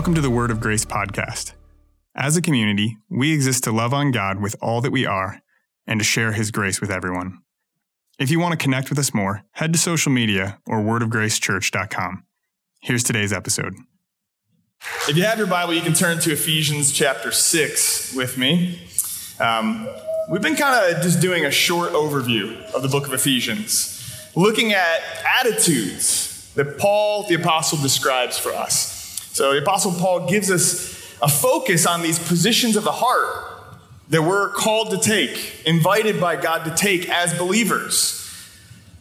Welcome to the Word of Grace podcast. As a community, we exist to love on God with all that we are and to share His grace with everyone. If you want to connect with us more, head to social media or wordofgracechurch.com. Here's today's episode. If you have your Bible, you can turn to Ephesians chapter 6 with me. Um, we've been kind of just doing a short overview of the book of Ephesians, looking at attitudes that Paul the Apostle describes for us. So the Apostle Paul gives us a focus on these positions of the heart that we're called to take, invited by God to take as believers.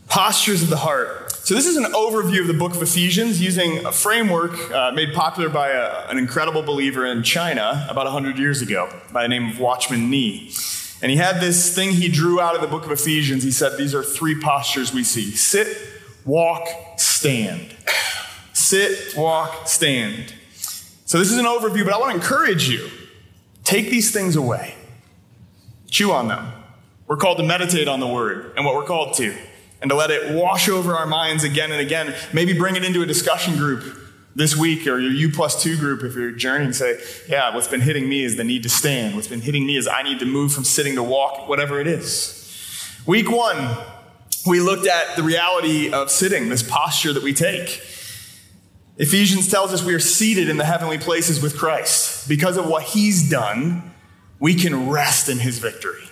Postures of the heart. So, this is an overview of the book of Ephesians using a framework uh, made popular by a, an incredible believer in China about 100 years ago by the name of Watchman Nee. And he had this thing he drew out of the book of Ephesians. He said, These are three postures we see sit, walk, stand. Sit, walk, stand. So, this is an overview, but I want to encourage you take these things away, chew on them. We're called to meditate on the word and what we're called to, and to let it wash over our minds again and again. Maybe bring it into a discussion group this week or your U plus two group if you're journeying. Say, yeah, what's been hitting me is the need to stand. What's been hitting me is I need to move from sitting to walk, whatever it is. Week one, we looked at the reality of sitting, this posture that we take. Ephesians tells us we are seated in the heavenly places with Christ. Because of what he's done, we can rest in his victory.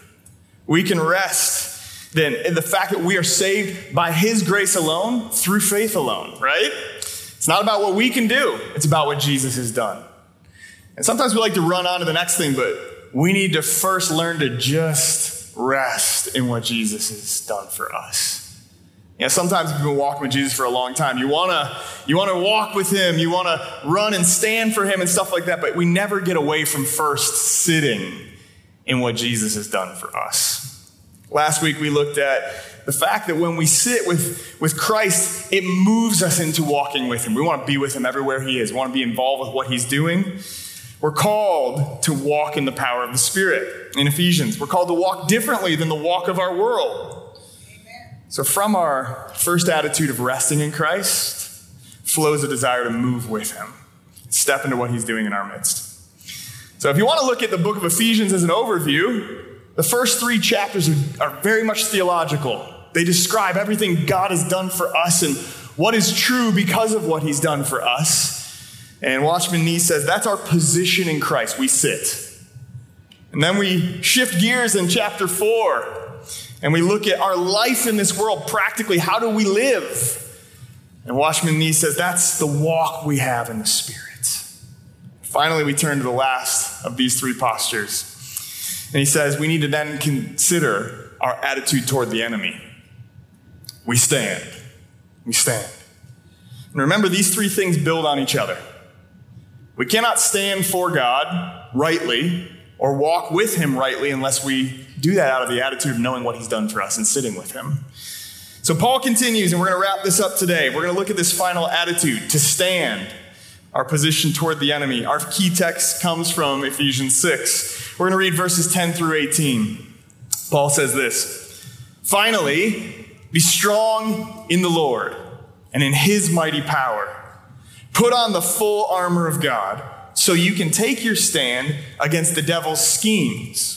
We can rest then in the fact that we are saved by his grace alone, through faith alone, right? It's not about what we can do, it's about what Jesus has done. And sometimes we like to run on to the next thing, but we need to first learn to just rest in what Jesus has done for us. You know, sometimes you've been walking with Jesus for a long time. You wanna, you wanna walk with him, you wanna run and stand for him and stuff like that, but we never get away from first sitting in what Jesus has done for us. Last week we looked at the fact that when we sit with, with Christ, it moves us into walking with him. We want to be with him everywhere he is. We want to be involved with what he's doing. We're called to walk in the power of the Spirit in Ephesians. We're called to walk differently than the walk of our world. So, from our first attitude of resting in Christ flows a desire to move with Him, step into what He's doing in our midst. So, if you want to look at the book of Ephesians as an overview, the first three chapters are, very much theological. They describe everything God has done for us and what is true because of what He's done for us. And Watchman Nee says that's our position in Christ. We sit. And then we shift gears in chapter 4 and we look at our life in this world practically. How do we live? And Watchman Nee says that's the walk we have in the Spirit. Finally, we turn to the last of these three postures. And he says we need to then consider our attitude toward the enemy. We stand. We stand. And remember, these three things build on each other. We cannot stand for God rightly or walk with Him rightly unless we do that out of the attitude of knowing what He's done for us and sitting with Him. So Paul continues, and we're going to wrap this up today. We're going to look at this final attitude to stand, our position toward the enemy. Our key text comes from Ephesians 6. We're going to read verses 10 through 18. Paul says this Finally, be strong in the Lord and in His mighty power. Put on the full armor of God so you can take your stand against the devil's schemes.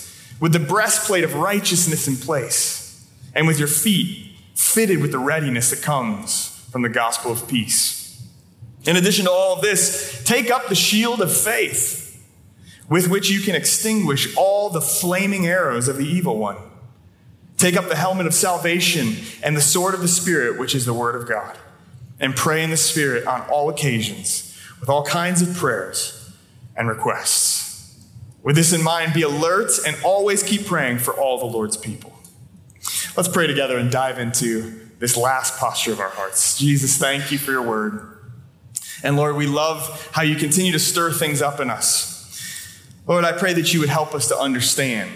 with the breastplate of righteousness in place, and with your feet fitted with the readiness that comes from the gospel of peace. In addition to all of this, take up the shield of faith with which you can extinguish all the flaming arrows of the evil one. Take up the helmet of salvation and the sword of the Spirit, which is the word of God, and pray in the Spirit on all occasions with all kinds of prayers and requests. With this in mind, be alert and always keep praying for all the Lord's people. Let's pray together and dive into this last posture of our hearts. Jesus, thank you for your word. And Lord, we love how you continue to stir things up in us. Lord, I pray that you would help us to understand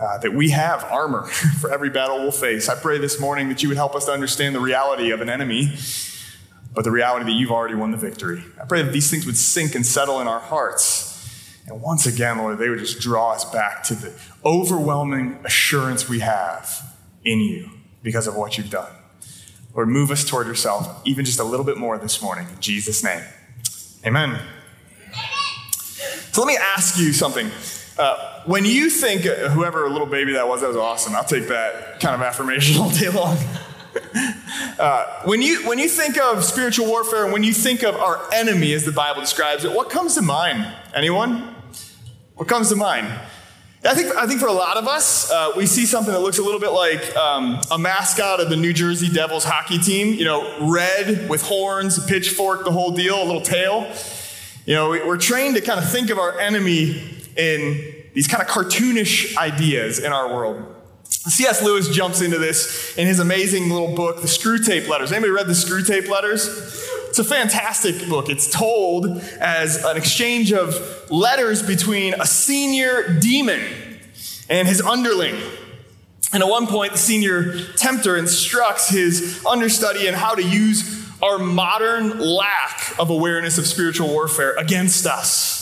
uh, that we have armor for every battle we'll face. I pray this morning that you would help us to understand the reality of an enemy, but the reality that you've already won the victory. I pray that these things would sink and settle in our hearts. And once again, Lord, they would just draw us back to the overwhelming assurance we have in you because of what you've done. Lord, move us toward yourself even just a little bit more this morning. In Jesus' name. Amen. So let me ask you something. Uh, when you think, uh, whoever little baby that was, that was awesome. I'll take that kind of affirmation all day long. uh, when, you, when you think of spiritual warfare and when you think of our enemy, as the Bible describes it, what comes to mind? Anyone? What comes to mind? I think, I think for a lot of us, uh, we see something that looks a little bit like um, a mascot of the New Jersey Devils hockey team. You know, red with horns, pitchfork, the whole deal, a little tail. You know, we're trained to kind of think of our enemy in these kind of cartoonish ideas in our world. C.S. Lewis jumps into this in his amazing little book, The Screwtape Letters. Anybody read The Screwtape Letters? It's a fantastic book. It's told as an exchange of letters between a senior demon and his underling. And at one point, the senior tempter instructs his understudy in how to use our modern lack of awareness of spiritual warfare against us.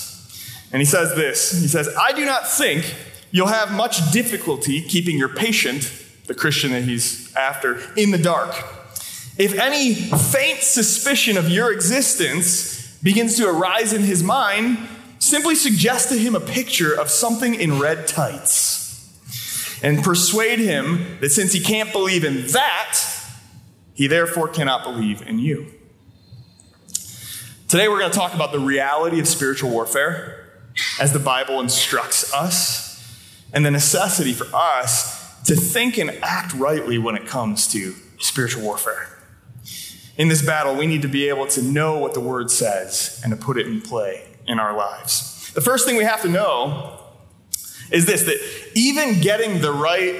And he says this He says, I do not think you'll have much difficulty keeping your patient, the Christian that he's after, in the dark. If any faint suspicion of your existence begins to arise in his mind, simply suggest to him a picture of something in red tights and persuade him that since he can't believe in that, he therefore cannot believe in you. Today, we're going to talk about the reality of spiritual warfare as the Bible instructs us, and the necessity for us to think and act rightly when it comes to spiritual warfare. In this battle, we need to be able to know what the word says and to put it in play in our lives. The first thing we have to know is this that even getting the right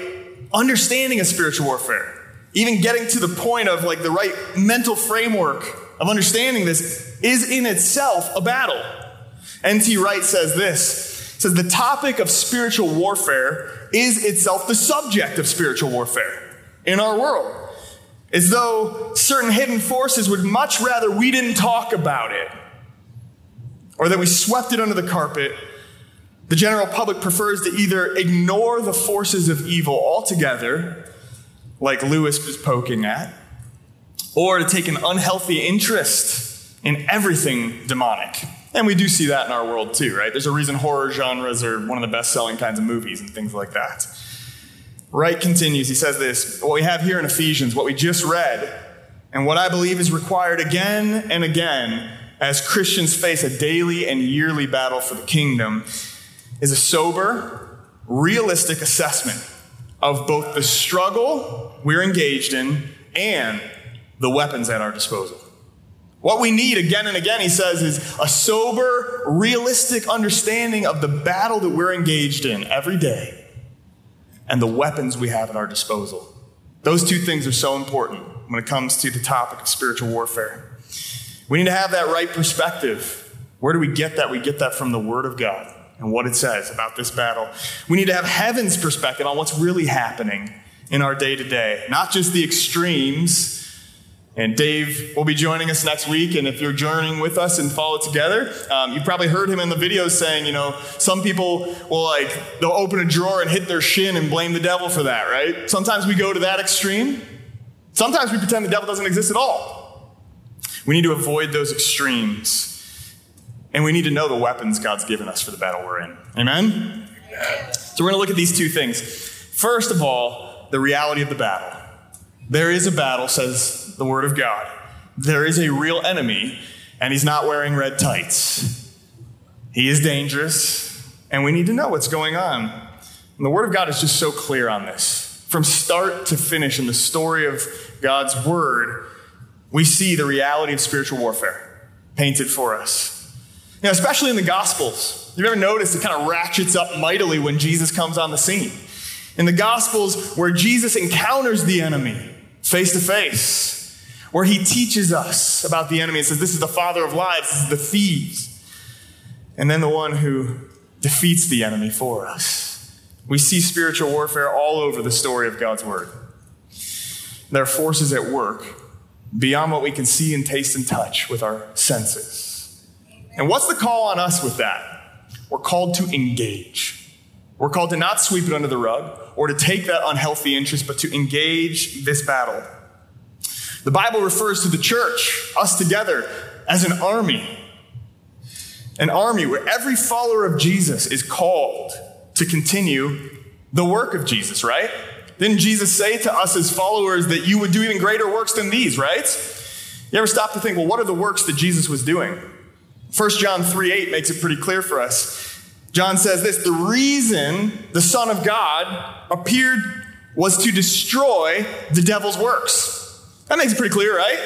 understanding of spiritual warfare even getting to the point of like the right mental framework of understanding this is in itself a battle. N.T. Wright says this says the topic of spiritual warfare is itself the subject of spiritual warfare in our world. As though certain hidden forces would much rather we didn't talk about it or that we swept it under the carpet. The general public prefers to either ignore the forces of evil altogether like Lewis was poking at, or to take an unhealthy interest in everything demonic. And we do see that in our world too, right? There's a reason horror genres are one of the best selling kinds of movies and things like that. Wright continues, he says this what we have here in Ephesians, what we just read, and what I believe is required again and again as Christians face a daily and yearly battle for the kingdom, is a sober, realistic assessment of both the struggle we're engaged in and the weapons at our disposal. What we need again and again, he says, is a sober, realistic understanding of the battle that we're engaged in every day and the weapons we have at our disposal. Those two things are so important when it comes to the topic of spiritual warfare. We need to have that right perspective. Where do we get that? We get that from the Word of God and what it says about this battle. We need to have heaven's perspective on what's really happening in our day to day, not just the extremes. And Dave will be joining us next week. And if you're journeying with us and follow together, um, you've probably heard him in the videos saying, you know, some people will like, they'll open a drawer and hit their shin and blame the devil for that, right? Sometimes we go to that extreme. Sometimes we pretend the devil doesn't exist at all. We need to avoid those extremes. And we need to know the weapons God's given us for the battle we're in. Amen? So we're going to look at these two things. First of all, the reality of the battle. There is a battle, says the Word of God. There is a real enemy, and he's not wearing red tights. He is dangerous, and we need to know what's going on. And the Word of God is just so clear on this. From start to finish in the story of God's Word, we see the reality of spiritual warfare painted for us. You know, especially in the Gospels. You've ever noticed it kind of ratchets up mightily when Jesus comes on the scene? In the Gospels, where Jesus encounters the enemy face to face, where he teaches us about the enemy and says, This is the father of lies, this is the thieves. And then the one who defeats the enemy for us. We see spiritual warfare all over the story of God's Word. There are forces at work beyond what we can see and taste and touch with our senses. And what's the call on us with that? We're called to engage. We're called to not sweep it under the rug or to take that unhealthy interest, but to engage this battle. The Bible refers to the church, us together, as an army. An army where every follower of Jesus is called to continue the work of Jesus, right? Didn't Jesus say to us as followers that you would do even greater works than these, right? You ever stop to think, well, what are the works that Jesus was doing? 1 John 3 8 makes it pretty clear for us. John says this the reason the Son of God appeared was to destroy the devil's works. That makes it pretty clear, right?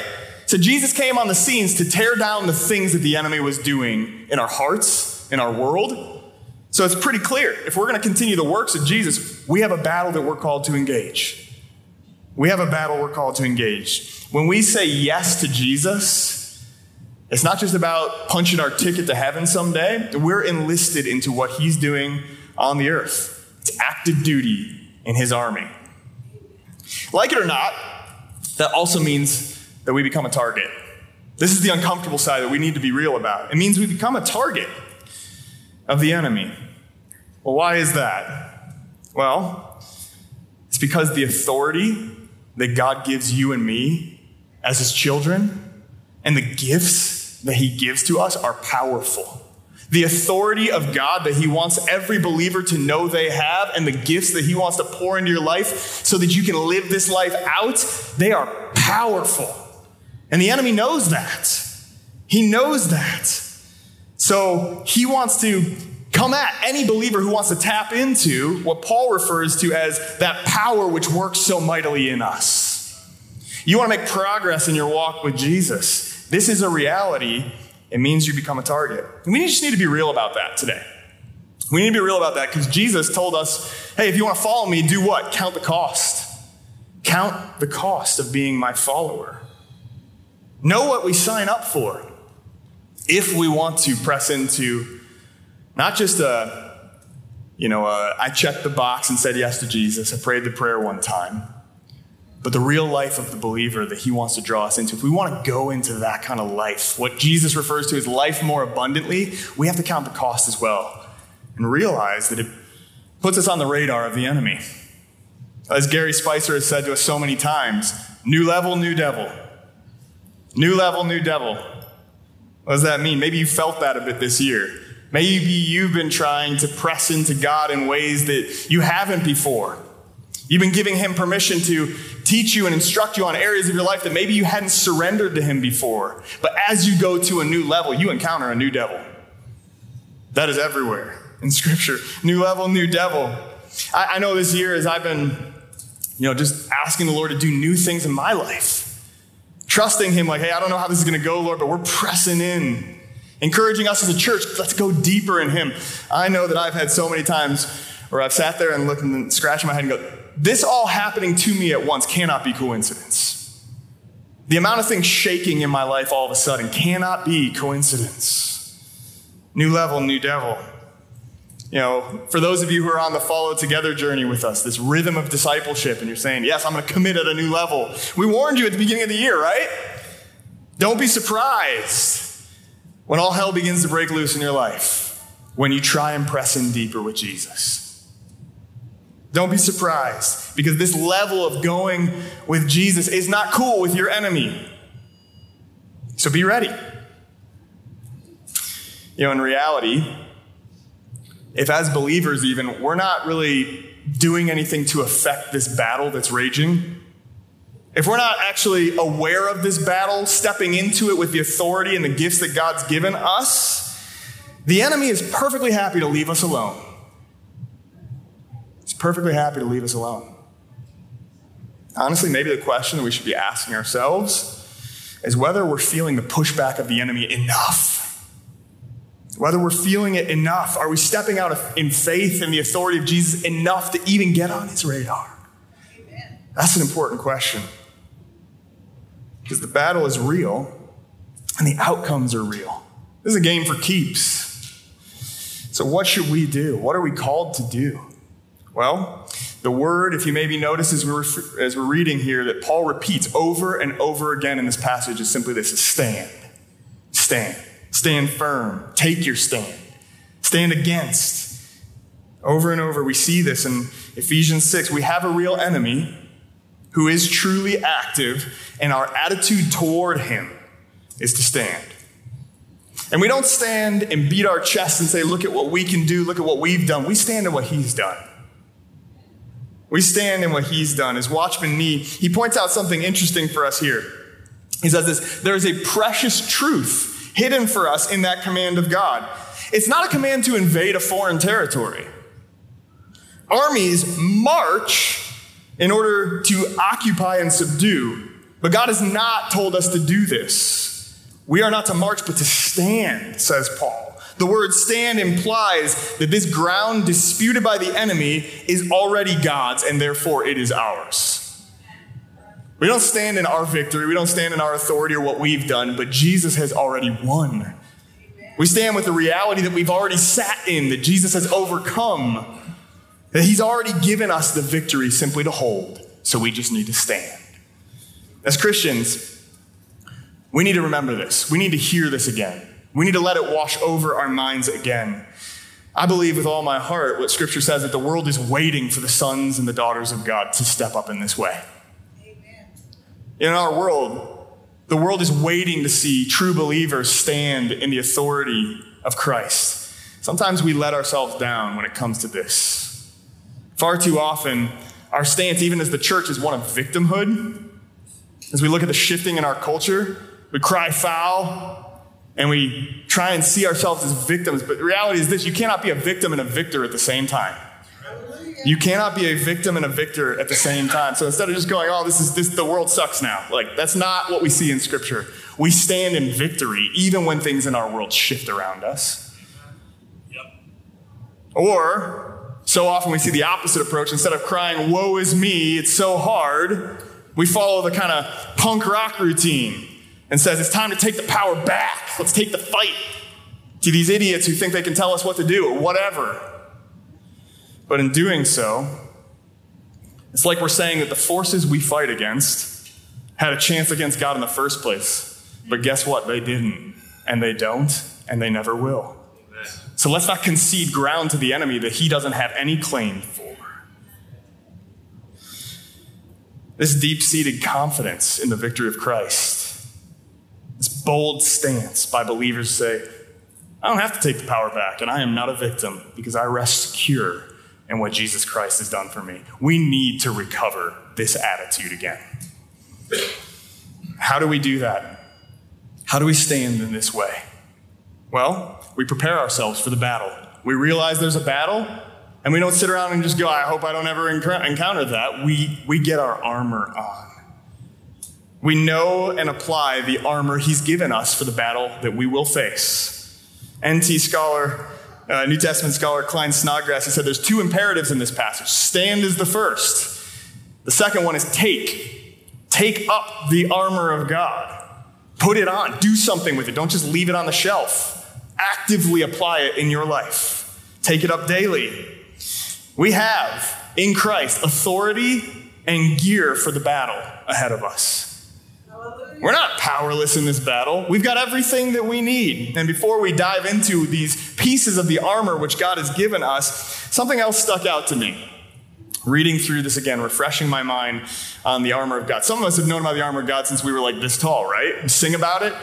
So Jesus came on the scenes to tear down the things that the enemy was doing in our hearts, in our world. So it's pretty clear. If we're going to continue the works of Jesus, we have a battle that we're called to engage. We have a battle we're called to engage. When we say yes to Jesus, it's not just about punching our ticket to heaven someday. We're enlisted into what he's doing on the earth. It's active duty in his army. Like it or not, that also means that we become a target. This is the uncomfortable side that we need to be real about. It means we become a target of the enemy. Well, why is that? Well, it's because the authority that God gives you and me as his children and the gifts that he gives to us are powerful the authority of God that He wants every believer to know they have, and the gifts that He wants to pour into your life so that you can live this life out, they are powerful. And the enemy knows that. He knows that. So he wants to come at any believer who wants to tap into what Paul refers to as that power which works so mightily in us. You want to make progress in your walk with Jesus. This is a reality it means you become a target. And we just need to be real about that today. We need to be real about that because Jesus told us hey, if you want to follow me, do what? Count the cost. Count the cost of being my follower. Know what we sign up for if we want to press into not just a, you know, I checked the box and said yes to Jesus, I prayed the prayer one time but the real life of the believer that he wants to draw us into. If we want to go into that kind of life, what Jesus refers to as life more abundantly, we have to count the cost as well and realize that it puts us on the radar of the enemy. As Gary Spicer has said to us so many times new level, new devil. New level, new devil. What does that mean? Maybe you felt that a bit this year. Maybe you've been trying to press into God in ways that you haven't before. You've been giving him permission to teach you and instruct you on areas of your life that maybe you hadn't surrendered to him before. But as you go to a new level, you encounter a new devil. That is everywhere in Scripture. New level, new devil. I, I know this year as I've been, you know, just asking the Lord to do new things in my life, trusting Him, like, hey, I don't know how this is going to go, Lord, but we're pressing in. Encouraging us as a church, let's go deeper in Him. I know that I've had so many times where I've sat there and looked and scratched my head and go, this all happening to me at once cannot be coincidence. The amount of things shaking in my life all of a sudden cannot be coincidence. New level, new devil. You know, for those of you who are on the follow together journey with us, this rhythm of discipleship, and you're saying, Yes, I'm going to commit at a new level. We warned you at the beginning of the year, right? Don't be surprised when all hell begins to break loose in your life, when you try and press in deeper with Jesus. Don't be surprised because this level of going with Jesus is not cool with your enemy. So be ready. You know, in reality, if as believers, even, we're not really doing anything to affect this battle that's raging, if we're not actually aware of this battle, stepping into it with the authority and the gifts that God's given us, the enemy is perfectly happy to leave us alone perfectly happy to leave us alone. Honestly, maybe the question that we should be asking ourselves is whether we're feeling the pushback of the enemy enough. Whether we're feeling it enough. Are we stepping out in faith in the authority of Jesus enough to even get on his radar? Amen. That's an important question. Because the battle is real and the outcomes are real. This is a game for keeps. So, what should we do? What are we called to do? Well, the word, if you maybe notice as we're, as we're reading here, that Paul repeats over and over again in this passage is simply this stand. Stand. Stand firm. Take your stand. Stand against. Over and over, we see this in Ephesians 6. We have a real enemy who is truly active, and our attitude toward him is to stand. And we don't stand and beat our chest and say, Look at what we can do, look at what we've done. We stand in what he's done. We stand in what he's done. As Watchman Nee, he points out something interesting for us here. He says this there is a precious truth hidden for us in that command of God. It's not a command to invade a foreign territory. Armies march in order to occupy and subdue, but God has not told us to do this. We are not to march, but to stand, says Paul. The word stand implies that this ground disputed by the enemy is already God's, and therefore it is ours. We don't stand in our victory, we don't stand in our authority or what we've done, but Jesus has already won. We stand with the reality that we've already sat in, that Jesus has overcome, that he's already given us the victory simply to hold, so we just need to stand. As Christians, we need to remember this. We need to hear this again. We need to let it wash over our minds again. I believe with all my heart what Scripture says that the world is waiting for the sons and the daughters of God to step up in this way. Amen. In our world, the world is waiting to see true believers stand in the authority of Christ. Sometimes we let ourselves down when it comes to this. Far too often, our stance, even as the church, is one of victimhood. As we look at the shifting in our culture, we cry foul, and we try and see ourselves as victims. But the reality is this you cannot be a victim and a victor at the same time. You cannot be a victim and a victor at the same time. So instead of just going, oh, this is this the world sucks now. Like that's not what we see in scripture. We stand in victory even when things in our world shift around us. Yep. Or so often we see the opposite approach. Instead of crying, woe is me, it's so hard, we follow the kind of punk rock routine and says, It's time to take the power back. Let's take the fight to these idiots who think they can tell us what to do or whatever. But in doing so, it's like we're saying that the forces we fight against had a chance against God in the first place. But guess what? They didn't. And they don't. And they never will. So let's not concede ground to the enemy that he doesn't have any claim for. This deep seated confidence in the victory of Christ bold stance by believers say, I don't have to take the power back, and I am not a victim because I rest secure in what Jesus Christ has done for me. We need to recover this attitude again. How do we do that? How do we stand in this way? Well, we prepare ourselves for the battle. We realize there's a battle, and we don't sit around and just go, I hope I don't ever encounter that. We, we get our armor on. We know and apply the armor he's given us for the battle that we will face. NT scholar, uh, New Testament scholar Klyne Snodgrass has said there's two imperatives in this passage. Stand is the first. The second one is take. Take up the armor of God. Put it on. Do something with it. Don't just leave it on the shelf. Actively apply it in your life. Take it up daily. We have in Christ authority and gear for the battle ahead of us. We're not powerless in this battle. We've got everything that we need. And before we dive into these pieces of the armor which God has given us, something else stuck out to me. Reading through this again, refreshing my mind on the armor of God. Some of us have known about the armor of God since we were like this tall, right? Sing about it.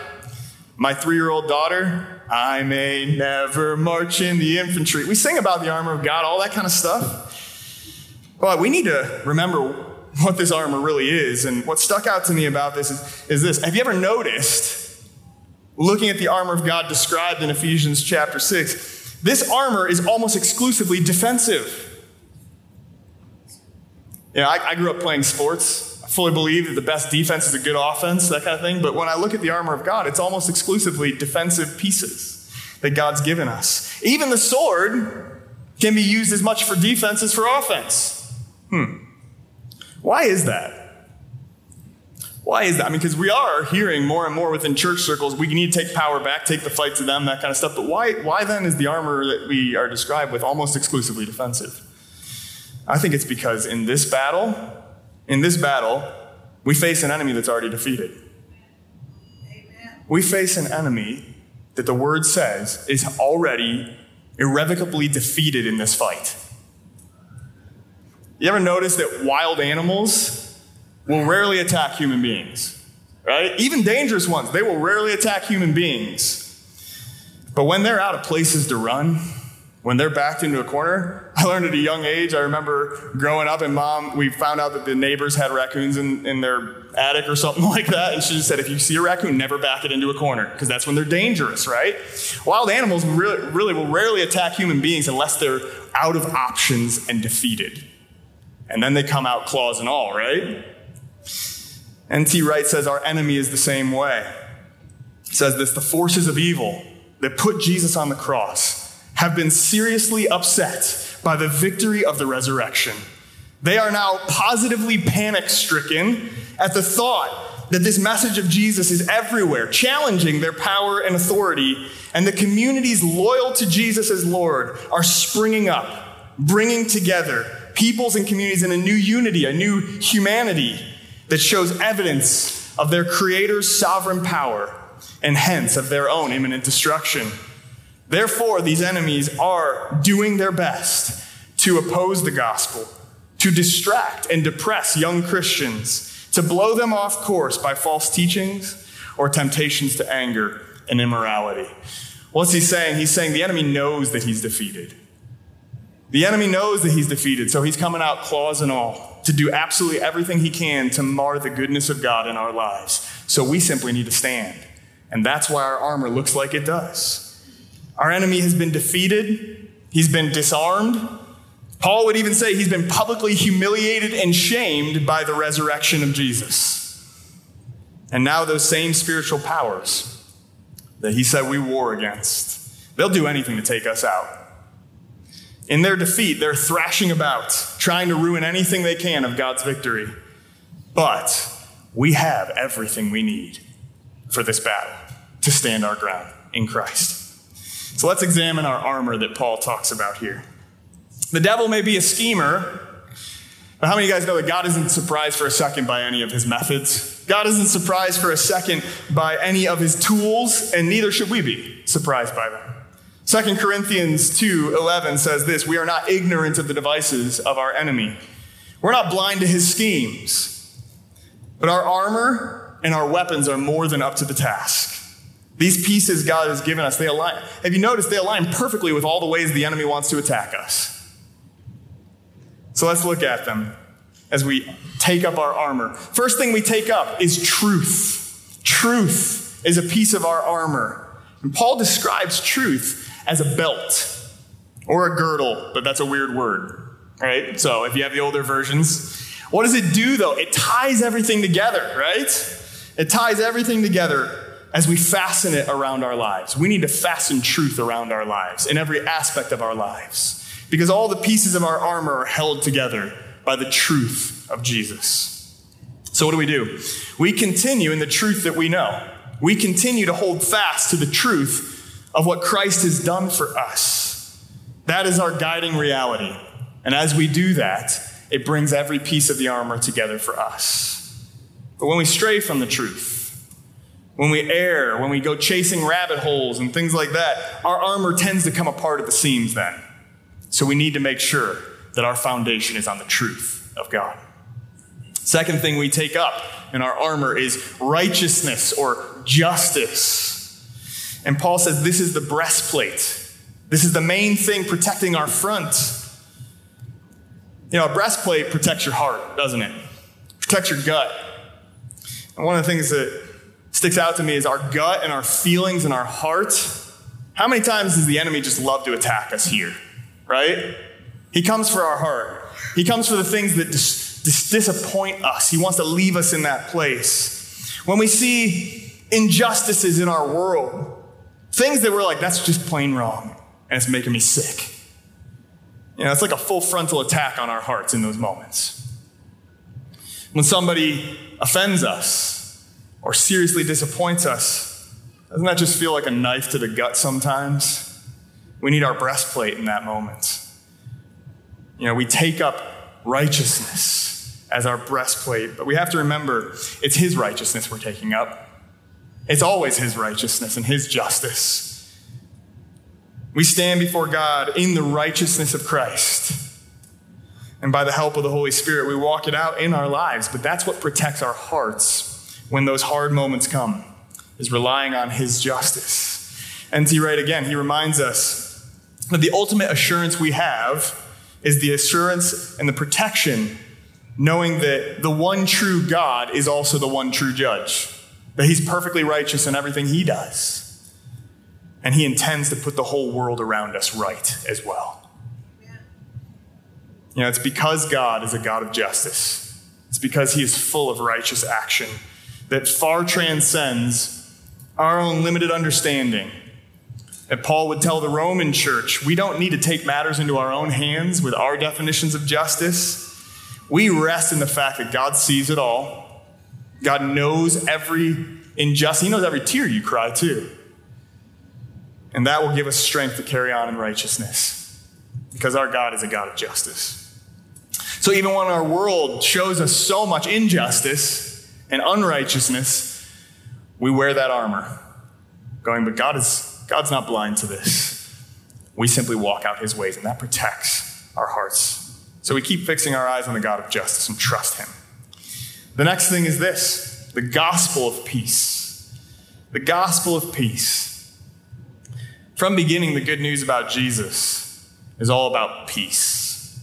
My three year old daughter, I may never march in the infantry. We sing about the armor of God, all that kind of stuff. But we need to remember what this armor really is. And what stuck out to me about this is, is this. Have you ever noticed, looking at the armor of God described in Ephesians chapter 6, this armor is almost exclusively defensive. You know, I, I grew up playing sports. I fully believe that the best defense is a good offense, that kind of thing. But when I look at the armor of God, it's almost exclusively defensive pieces that God's given us. Even the sword can be used as much for defense as for offense. Hmm. Why is that? Why is that? I mean, because we are hearing more and more within church circles, we need to take power back, take the fight to them, that kind of stuff. But why, why then is the armor that we are described with almost exclusively defensive? I think it's because in this battle, in this battle, we face an enemy that's already defeated. Amen. We face an enemy that the word says is already irrevocably defeated in this fight. You ever notice that wild animals will rarely attack human beings, right? Even dangerous ones, they will rarely attack human beings. But when they're out of places to run, when they're backed into a corner, I learned at a young age. I remember growing up, and mom, we found out that the neighbors had raccoons in, in their attic or something like that. And she just said, if you see a raccoon, never back it into a corner, because that's when they're dangerous, right? Wild animals really, really will rarely attack human beings unless they're out of options and defeated. And then they come out claws and all, right? N.T. Wright says our enemy is the same way. He says this the forces of evil that put Jesus on the cross have been seriously upset by the victory of the resurrection. They are now positively panic stricken at the thought that this message of Jesus is everywhere, challenging their power and authority, and the communities loyal to Jesus as Lord are springing up, bringing together peoples and communities in a new unity, a new humanity that shows evidence of their Creator's sovereign power and hence of their own imminent destruction. Therefore, these enemies are doing their best to oppose the gospel, to distract and depress young Christians, to blow them off course by false teachings or temptations to anger and immorality. What's he saying? He's saying the enemy knows that he's defeated. The enemy knows that he's defeated, so he's coming out claws and all to do absolutely everything he can to mar the goodness of God in our lives. So we simply need to stand. And that's why our armor looks like it does. Our enemy has been defeated, he's been disarmed. Paul would even say he's been publicly humiliated and shamed by the resurrection of Jesus. And now, those same spiritual powers that he said we war against, they'll do anything to take us out. In their defeat, they're thrashing about, trying to ruin anything they can of God's victory. But we have everything we need for this battle to stand our ground in Christ. So let's examine our armor that Paul talks about here. The devil may be a schemer, but how many of you guys know that God isn't surprised for a second by any of his methods? God isn't surprised for a second by any of his tools, and neither should we be surprised by them. 2 Corinthians 2:11 says this, "We are not ignorant of the devices of our enemy. We're not blind to his schemes. But our armor and our weapons are more than up to the task. These pieces God has given us, they align. Have you noticed they align perfectly with all the ways the enemy wants to attack us? So let's look at them as we take up our armor. First thing we take up is truth. Truth is a piece of our armor. And Paul describes truth as a belt or a girdle, but that's a weird word, right? So if you have the older versions, what does it do though? It ties everything together, right? It ties everything together as we fasten it around our lives. We need to fasten truth around our lives in every aspect of our lives because all the pieces of our armor are held together by the truth of Jesus. So, what do we do? We continue in the truth that we know. We continue to hold fast to the truth of what Christ has done for us. That is our guiding reality. And as we do that, it brings every piece of the armor together for us. But when we stray from the truth, when we err, when we go chasing rabbit holes and things like that, our armor tends to come apart at the seams then. So we need to make sure that our foundation is on the truth of God. Second thing we take up in our armor is righteousness or justice. And Paul says this is the breastplate. This is the main thing protecting our front. You know, a breastplate protects your heart, doesn't it? Protects your gut. And one of the things that sticks out to me is our gut and our feelings and our heart. How many times does the enemy just love to attack us here? Right? He comes for our heart. He comes for the things that dis- dis- disappoint us. He wants to leave us in that place. When we see injustices in our world, Things that we're like, that's just plain wrong, and it's making me sick. You know, it's like a full frontal attack on our hearts in those moments. When somebody offends us, or seriously disappoints us, doesn't that just feel like a knife to the gut sometimes? We need our breastplate in that moment. You know, we take up righteousness as our breastplate, but we have to remember it's His righteousness we're taking up. It's always His righteousness and His justice. We stand before God in the righteousness of Christ. And by the help of the Holy Spirit, we walk it out in our lives. But that's what protects our hearts when those hard moments come, is relying on His justice. And N.T. Wright again, he reminds us that the ultimate assurance we have is the assurance and the protection knowing that the one true God is also the one true judge, that He's perfectly righteous in everything He does. And He intends to put the whole world around us right as well. You know, it's because God is a God of justice, it's because He is full of righteous action that far transcends our own limited understanding. That Paul would tell the Roman church we don't need to take matters into our own hands with our definitions of justice. We rest in the fact that God sees it all. God knows every injustice. He knows every tear you cry, too. And that will give us strength to carry on in righteousness because our God is a God of justice. So even when our world shows us so much injustice and unrighteousness, we wear that armor, going, but God is God's not blind to this. We simply walk out his ways, and that protects our hearts. So we keep fixing our eyes on the God of justice and trust him. The next thing is this the gospel of peace. The gospel of peace. From beginning, the good news about Jesus is all about peace.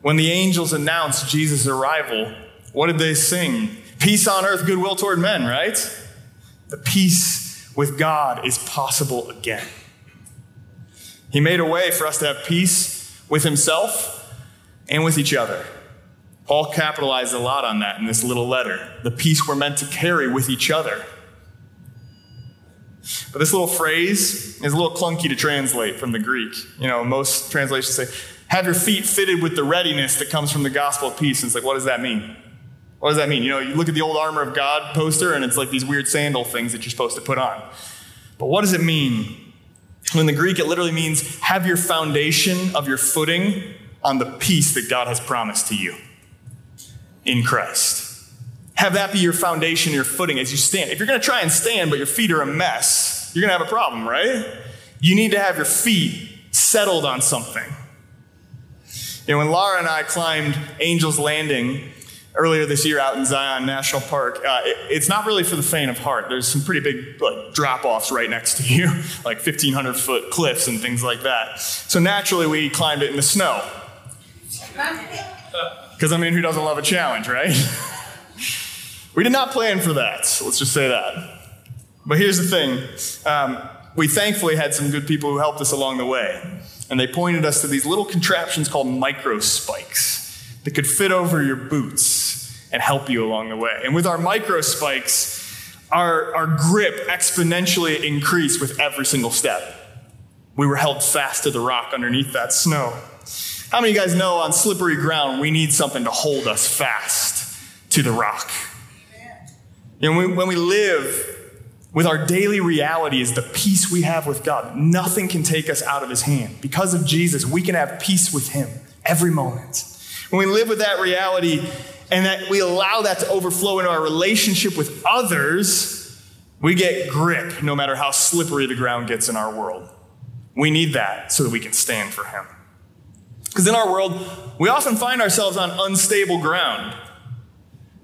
When the angels announced Jesus' arrival, what did they sing? Peace on earth, goodwill toward men, right? The peace with God is possible again. He made a way for us to have peace with Himself and with each other. Paul capitalized a lot on that in this little letter the peace we're meant to carry with each other. But this little phrase is a little clunky to translate from the Greek. You know, most translations say, have your feet fitted with the readiness that comes from the gospel of peace. And it's like, what does that mean? What does that mean? You know, you look at the old armor of God poster and it's like these weird sandal things that you're supposed to put on. But what does it mean? In the Greek, it literally means have your foundation of your footing on the peace that God has promised to you in Christ. Have that be your foundation, your footing as you stand. If you're going to try and stand, but your feet are a mess, you're going to have a problem, right? You need to have your feet settled on something. You know, when Laura and I climbed Angel's Landing earlier this year out in Zion National Park, uh, it, it's not really for the faint of heart. There's some pretty big like, drop offs right next to you, like 1,500 foot cliffs and things like that. So naturally, we climbed it in the snow. Because, I mean, who doesn't love a challenge, right? we did not plan for that. So let's just say that. But here's the thing um, we thankfully had some good people who helped us along the way. And they pointed us to these little contraptions called micro spikes that could fit over your boots and help you along the way. And with our micro spikes, our, our grip exponentially increased with every single step. We were held fast to the rock underneath that snow. How many of you guys know on slippery ground we need something to hold us fast to the rock? You know, when we live with our daily reality is the peace we have with God. Nothing can take us out of his hand. Because of Jesus, we can have peace with him every moment. When we live with that reality and that we allow that to overflow into our relationship with others, we get grip no matter how slippery the ground gets in our world. We need that so that we can stand for him. Because in our world, we often find ourselves on unstable ground.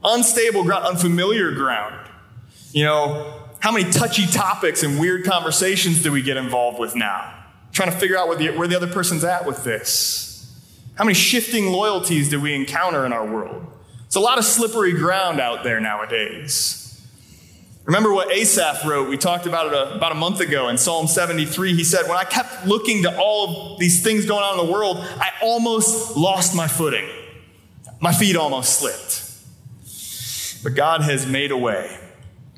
Unstable ground, unfamiliar ground. You know, how many touchy topics and weird conversations do we get involved with now? Trying to figure out the, where the other person's at with this. How many shifting loyalties do we encounter in our world? It's a lot of slippery ground out there nowadays. Remember what Asaph wrote? We talked about it a, about a month ago in Psalm 73. He said, When I kept looking to all of these things going on in the world, I almost lost my footing. My feet almost slipped. But God has made a way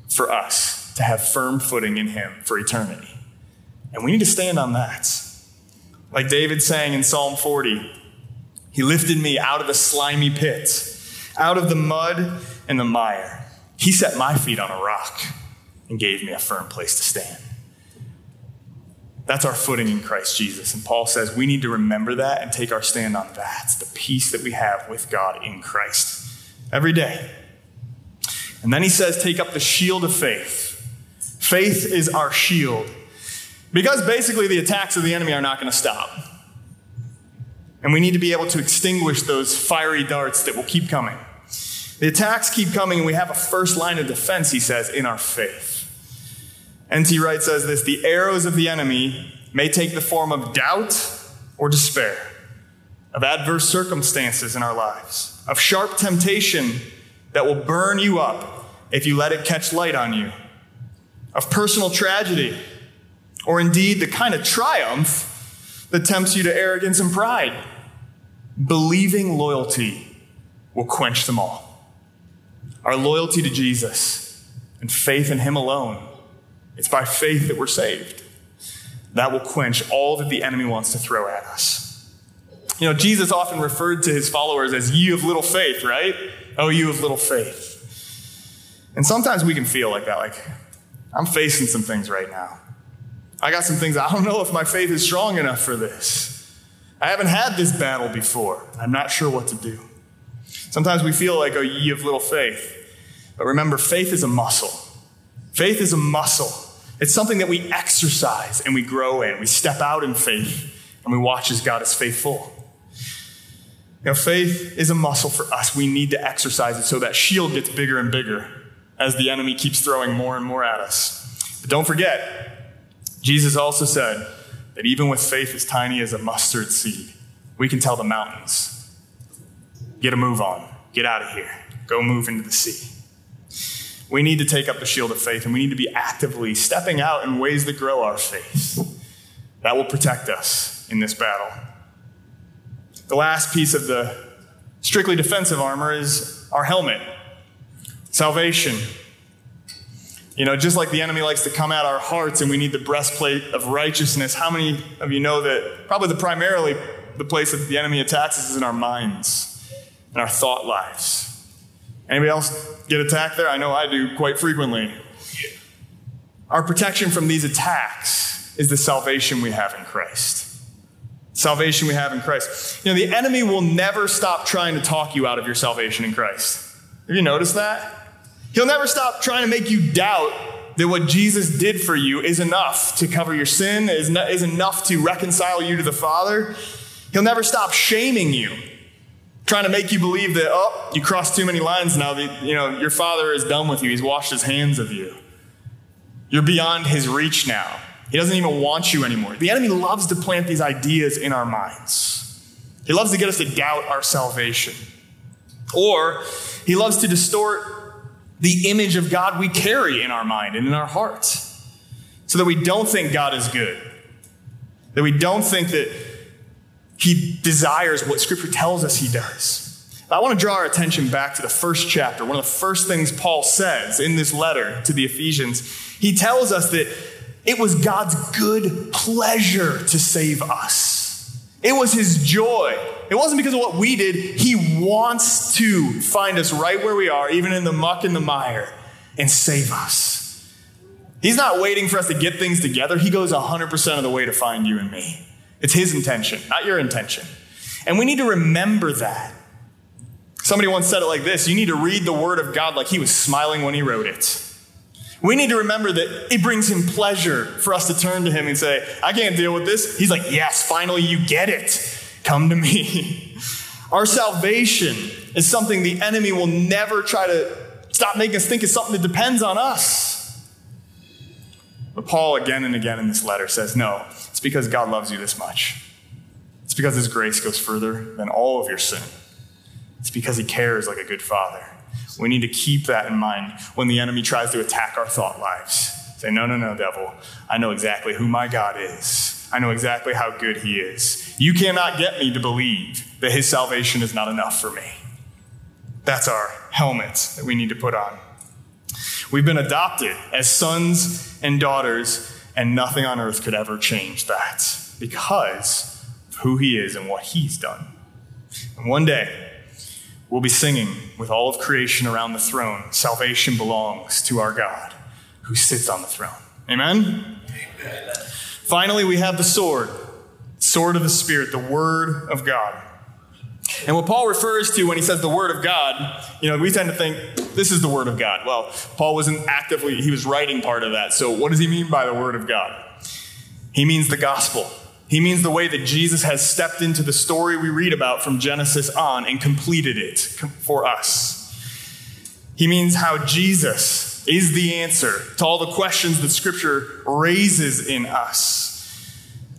for us to have firm footing in Him for eternity. And we need to stand on that. Like David sang in Psalm 40, He lifted me out of the slimy pit, out of the mud and the mire. He set my feet on a rock and gave me a firm place to stand. That's our footing in Christ Jesus. And Paul says we need to remember that and take our stand on that. It's the peace that we have with God in Christ every day. And then he says, take up the shield of faith. Faith is our shield. Because basically the attacks of the enemy are not going to stop. And we need to be able to extinguish those fiery darts that will keep coming. The attacks keep coming, and we have a first line of defense, he says, in our faith. N.T. Wright says this the arrows of the enemy may take the form of doubt or despair, of adverse circumstances in our lives, of sharp temptation that will burn you up if you let it catch light on you, of personal tragedy, or indeed the kind of triumph that tempts you to arrogance and pride. Believing loyalty will quench them all. Our loyalty to Jesus and faith in Him alone, it's by faith that we're saved. That will quench all that the enemy wants to throw at us. You know, Jesus often referred to his followers as ye of little faith, right? Oh, you of little faith. And sometimes we can feel like that, like, I'm facing some things right now. I got some things, I don't know if my faith is strong enough for this. I haven't had this battle before. I'm not sure what to do. Sometimes we feel like, oh, ye of little faith. But remember, faith is a muscle. Faith is a muscle. It's something that we exercise and we grow in. We step out in faith and we watch as God is faithful. You know, faith is a muscle for us. We need to exercise it so that shield gets bigger and bigger as the enemy keeps throwing more and more at us. But don't forget, Jesus also said that even with faith as tiny as a mustard seed, we can tell the mountains, get a move on, get out of here, go move into the sea. We need to take up the shield of faith and we need to be actively stepping out in ways that grow our faith. That will protect us in this battle. The last piece of the strictly defensive armor is our helmet. Salvation. You know, just like the enemy likes to come at our hearts and we need the breastplate of righteousness, how many of you know that probably the primarily the place that the enemy attacks us is in our minds and our thought lives? Anybody else get attacked there? I know I do quite frequently. Our protection from these attacks is the salvation we have in Christ. Salvation we have in Christ. You know, the enemy will never stop trying to talk you out of your salvation in Christ. Have you noticed that? He'll never stop trying to make you doubt that what Jesus did for you is enough to cover your sin, is, is enough to reconcile you to the Father. He'll never stop shaming you, trying to make you believe that, oh, you crossed too many lines now, that, you know, your Father is done with you. He's washed his hands of you. You're beyond his reach now. He doesn't even want you anymore. The enemy loves to plant these ideas in our minds. He loves to get us to doubt our salvation. Or he loves to distort the image of God we carry in our mind and in our heart so that we don't think God is good, that we don't think that He desires what Scripture tells us He does. I want to draw our attention back to the first chapter. One of the first things Paul says in this letter to the Ephesians, he tells us that it was God's good pleasure to save us. It was his joy. It wasn't because of what we did. He wants to find us right where we are, even in the muck and the mire, and save us. He's not waiting for us to get things together. He goes 100% of the way to find you and me. It's his intention, not your intention. And we need to remember that. Somebody once said it like this you need to read the word of God like he was smiling when he wrote it. We need to remember that it brings him pleasure for us to turn to him and say, I can't deal with this. He's like, Yes, finally you get it. Come to me. Our salvation is something the enemy will never try to stop making us think it's something that depends on us. But Paul, again and again in this letter, says, No, it's because God loves you this much. It's because his grace goes further than all of your sin. It's because he cares like a good father. We need to keep that in mind when the enemy tries to attack our thought lives. Say, no, no, no, devil. I know exactly who my God is. I know exactly how good he is. You cannot get me to believe that his salvation is not enough for me. That's our helmet that we need to put on. We've been adopted as sons and daughters, and nothing on earth could ever change that because of who he is and what he's done. And one day, we'll be singing with all of creation around the throne Salvation belongs to our God who sits on the throne. Amen? Amen. Finally, we have the sword, sword of the Spirit, the Word of God. And what Paul refers to when he says the Word of God, you know, we tend to think this is the Word of God. Well, Paul wasn't actively, he was writing part of that. So, what does he mean by the Word of God? He means the gospel. He means the way that Jesus has stepped into the story we read about from Genesis on and completed it for us. He means how Jesus is the answer to all the questions that Scripture raises in us.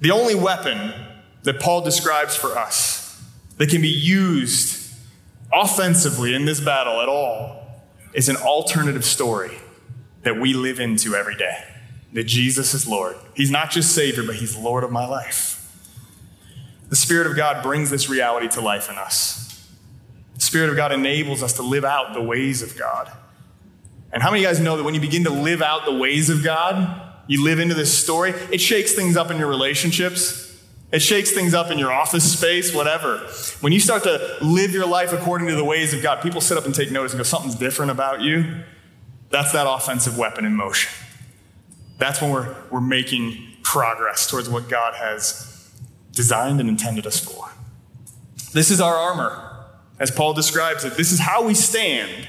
The only weapon that Paul describes for us that can be used offensively in this battle at all is an alternative story that we live into every day that Jesus is Lord. He's not just Savior, but He's Lord of my life. The Spirit of God brings this reality to life in us. The Spirit of God enables us to live out the ways of God. And how many of you guys know that when you begin to live out the ways of God, you live into this story, it shakes things up in your relationships? It shakes things up in your office space, whatever. When you start to live your life according to the ways of God, people sit up and take notice and go, something's different about you. That's that offensive weapon in motion. That's when we're, we're making progress towards what God has designed and intended us for. This is our armor. As Paul describes it, this is how we stand,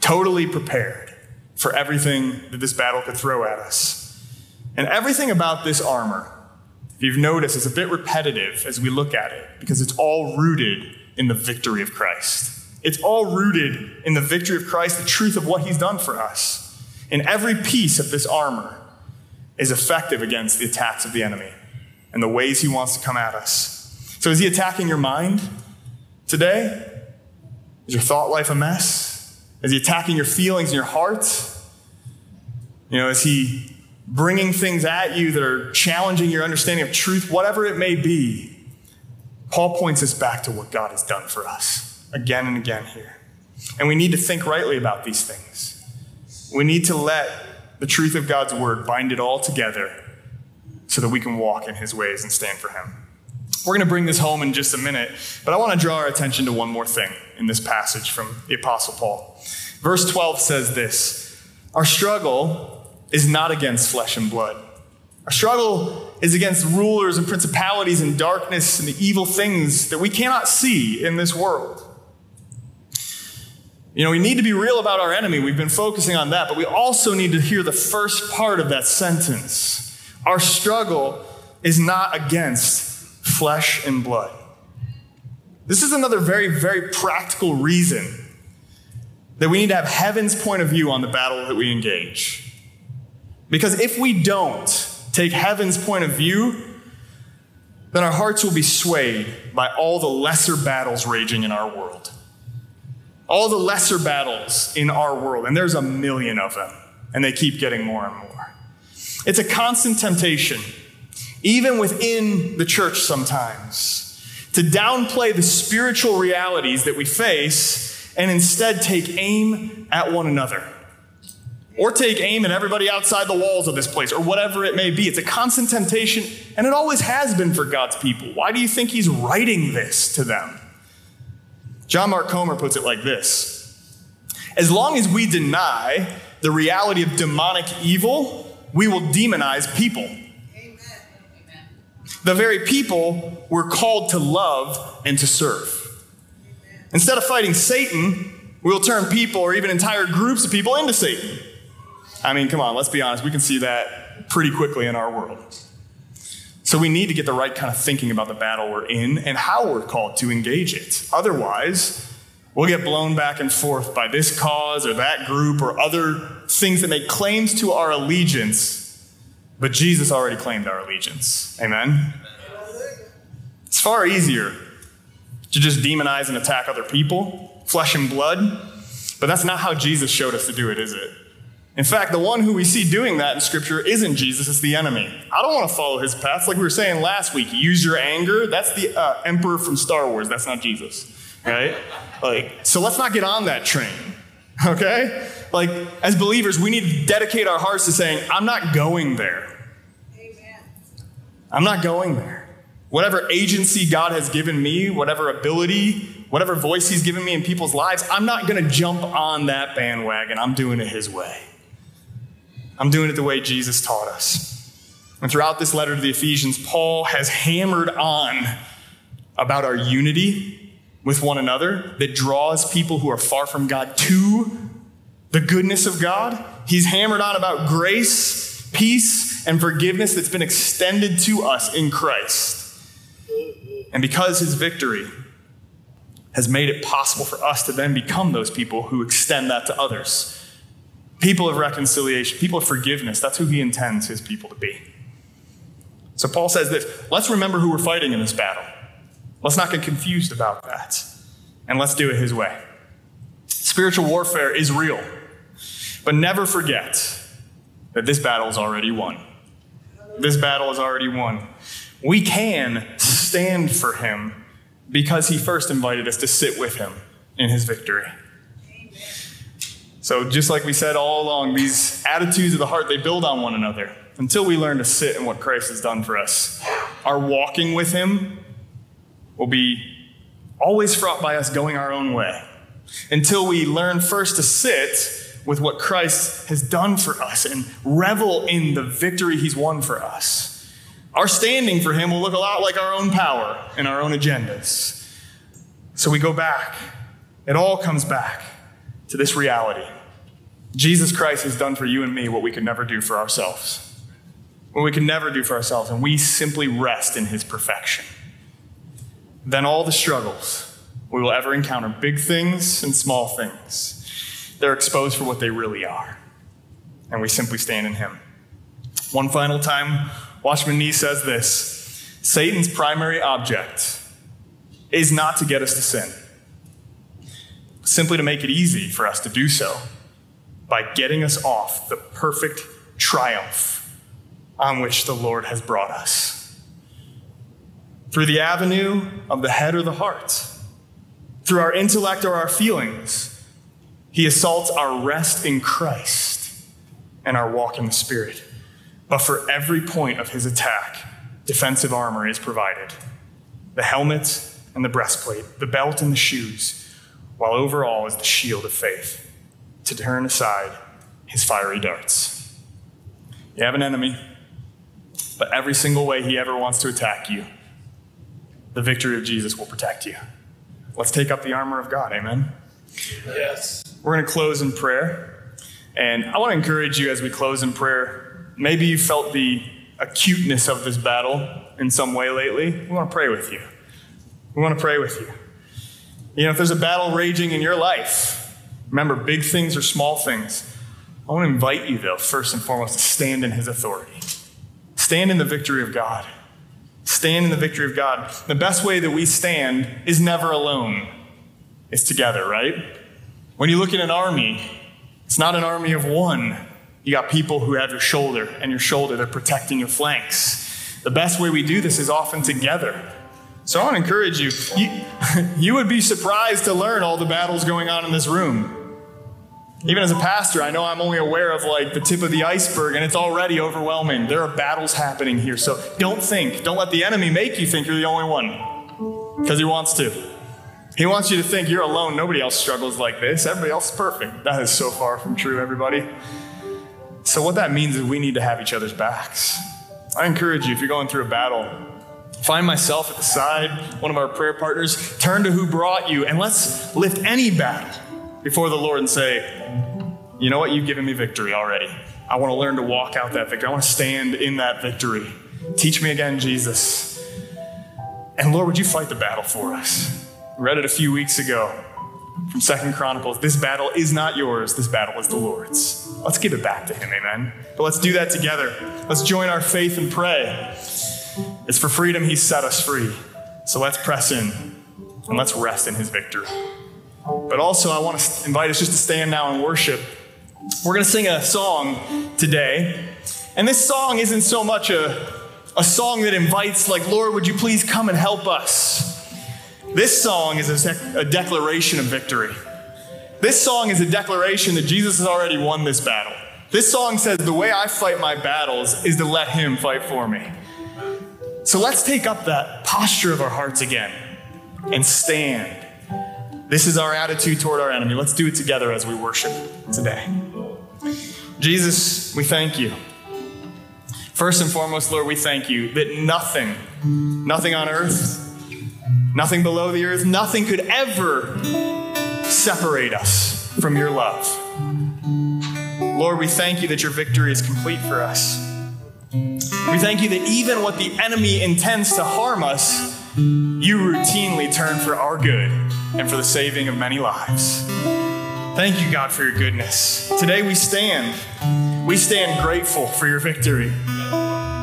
totally prepared for everything that this battle could throw at us. And everything about this armor if you've noticed, it's a bit repetitive as we look at it because it's all rooted in the victory of Christ. It's all rooted in the victory of Christ, the truth of what he's done for us. And every piece of this armor is effective against the attacks of the enemy and the ways he wants to come at us. So, is he attacking your mind today? Is your thought life a mess? Is he attacking your feelings and your heart? You know, is he bringing things at you that are challenging your understanding of truth, whatever it may be, Paul points us back to what God has done for us again and again here. And we need to think rightly about these things. We need to let the truth of God's word bind it all together so that we can walk in his ways and stand for him. We're going to bring this home in just a minute, but I want to draw our attention to one more thing in this passage from the Apostle Paul. Verse 12 says this Our struggle is not against flesh and blood. Our struggle is against rulers and principalities and darkness and the evil things that we cannot see in this world. You know, we need to be real about our enemy. We've been focusing on that, but we also need to hear the first part of that sentence. Our struggle is not against flesh and blood. This is another very, very practical reason that we need to have heaven's point of view on the battle that we engage. Because if we don't take heaven's point of view, then our hearts will be swayed by all the lesser battles raging in our world. All the lesser battles in our world, and there's a million of them, and they keep getting more and more. It's a constant temptation, even within the church sometimes, to downplay the spiritual realities that we face and instead take aim at one another or take aim at everybody outside the walls of this place, or whatever it may be. It's a constant temptation, and it always has been for God's people. Why do you think He's writing this to them? John Mark Comer puts it like this As long as we deny the reality of demonic evil, we will demonize people. Amen. The very people we're called to love and to serve. Instead of fighting Satan, we'll turn people or even entire groups of people into Satan. I mean, come on, let's be honest. We can see that pretty quickly in our world. So we need to get the right kind of thinking about the battle we're in and how we're called to engage it. Otherwise, we'll get blown back and forth by this cause or that group or other things that make claims to our allegiance, but Jesus already claimed our allegiance. Amen? It's far easier to just demonize and attack other people, flesh and blood, but that's not how Jesus showed us to do it, is it? In fact, the one who we see doing that in Scripture isn't Jesus, it's the enemy. I don't want to follow his path. Like we were saying last week, use your anger. That's the uh, emperor from Star Wars. That's not Jesus, right? Like, so let's not get on that train, okay? Like, as believers, we need to dedicate our hearts to saying, I'm not going there. Amen. I'm not going there. Whatever agency God has given me, whatever ability whatever voice He's given me in people's lives, I'm not going to jump on that bandwagon. I'm doing it His way. I'm doing it the way Jesus taught us. And throughout this letter to the Ephesians, Paul has hammered on about our unity with one another that draws people who are far from God to the goodness of God. He's hammered on about grace, peace, and forgiveness that's been extended to us in Christ. And because his victory has made it possible for us to then become those people who extend that to others. People of reconciliation, people of forgiveness, that's who he intends his people to be. So Paul says this let's remember who we're fighting in this battle. Let's not get confused about that. And let's do it his way. Spiritual warfare is real, but never forget that this battle is already won. This battle is already won. We can stand for him because he first invited us to sit with him in his victory. So, just like we said all along, these attitudes of the heart, they build on one another until we learn to sit in what Christ has done for us. Our walking with him will be always fraught by us going our own way until we learn first to sit with what Christ has done for us and revel in the victory he's won for us. Our standing for him will look a lot like our own power and our own agendas. So we go back. It all comes back to this reality. Jesus Christ has done for you and me what we could never do for ourselves. What we could never do for ourselves, and we simply rest in his perfection. Then all the struggles we will ever encounter, big things and small things, they're exposed for what they really are. And we simply stand in him. One final time, Watchman Nee says this Satan's primary object is not to get us to sin, simply to make it easy for us to do so by getting us off the perfect triumph on which the Lord has brought us. Through the avenue of the head or the heart, through our intellect or our feelings, he assaults our rest in Christ and our walk in the Spirit. But for every point of his attack, defensive armor is provided the helmet and the breastplate, the belt and the shoes, while overall is the shield of faith to turn aside his fiery darts. You have an enemy, but every single way he ever wants to attack you, the victory of Jesus will protect you. Let's take up the armor of God, amen? Yes. We're going to close in prayer. And I want to encourage you as we close in prayer maybe you felt the acuteness of this battle in some way lately. We want to pray with you. We want to pray with you. You know, if there's a battle raging in your life, remember, big things or small things. I want to invite you, though, first and foremost, to stand in His authority. Stand in the victory of God. Stand in the victory of God. The best way that we stand is never alone, it's together, right? When you look at an army, it's not an army of one, you got people who have your shoulder, and your shoulder, they're protecting your flanks. The best way we do this is often together. So I want to encourage you. You, you would be surprised to learn all the battles going on in this room. Even as a pastor, I know I'm only aware of like the tip of the iceberg, and it's already overwhelming. There are battles happening here. So don't think, don't let the enemy make you think you're the only one, because he wants to. He wants you to think you're alone. Nobody else struggles like this. Everybody else is perfect. That is so far from true, everybody. So, what that means is we need to have each other's backs. I encourage you, if you're going through a battle, find myself at the side, one of our prayer partners, turn to who brought you, and let's lift any battle before the Lord and say, You know what? You've given me victory already. I want to learn to walk out that victory. I want to stand in that victory. Teach me again, Jesus. And Lord, would you fight the battle for us? We read it a few weeks ago from Second Chronicles. This battle is not yours, this battle is the Lord's. Let's give it back to Him, amen. But let's do that together. Let's join our faith and pray. It's for freedom He set us free. So let's press in and let's rest in His victory. But also, I want to invite us just to stand now and worship. We're going to sing a song today. And this song isn't so much a, a song that invites, like, Lord, would you please come and help us? This song is a, a declaration of victory. This song is a declaration that Jesus has already won this battle. This song says, The way I fight my battles is to let Him fight for me. So let's take up that posture of our hearts again and stand This is our attitude toward our enemy. Let's do it together as we worship today. Jesus, we thank you. First and foremost, Lord, we thank you that nothing, nothing on earth, nothing below the earth, nothing could ever separate us from your love. Lord, we thank you that your victory is complete for us. We thank you that even what the enemy intends to harm us, you routinely turn for our good and for the saving of many lives. Thank you, God, for your goodness. Today we stand. We stand grateful for your victory.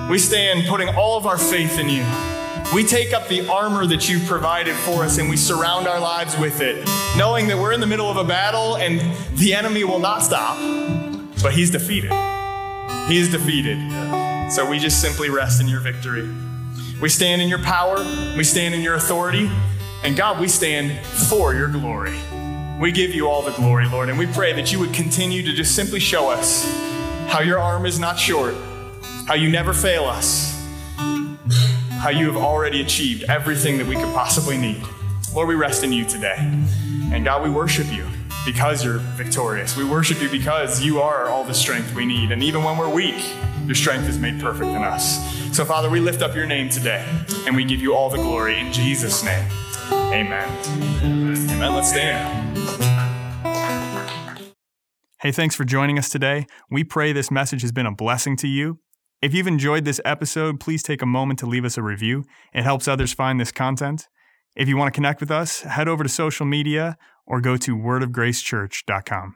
We stand putting all of our faith in you. We take up the armor that you've provided for us and we surround our lives with it, knowing that we're in the middle of a battle and the enemy will not stop, but he's defeated. He is defeated. So we just simply rest in your victory. We stand in your power, we stand in your authority, and God, we stand for your glory. We give you all the glory, Lord, and we pray that you would continue to just simply show us how your arm is not short, how you never fail us, how you have already achieved everything that we could possibly need. Lord, we rest in you today. And God, we worship you because you're victorious. We worship you because you are all the strength we need. And even when we're weak, your strength is made perfect in us. So, Father, we lift up your name today and we give you all the glory in Jesus' name. Amen. Amen. Let's stand. Hey, thanks for joining us today. We pray this message has been a blessing to you. If you've enjoyed this episode, please take a moment to leave us a review. It helps others find this content. If you want to connect with us, head over to social media or go to wordofgracechurch.com.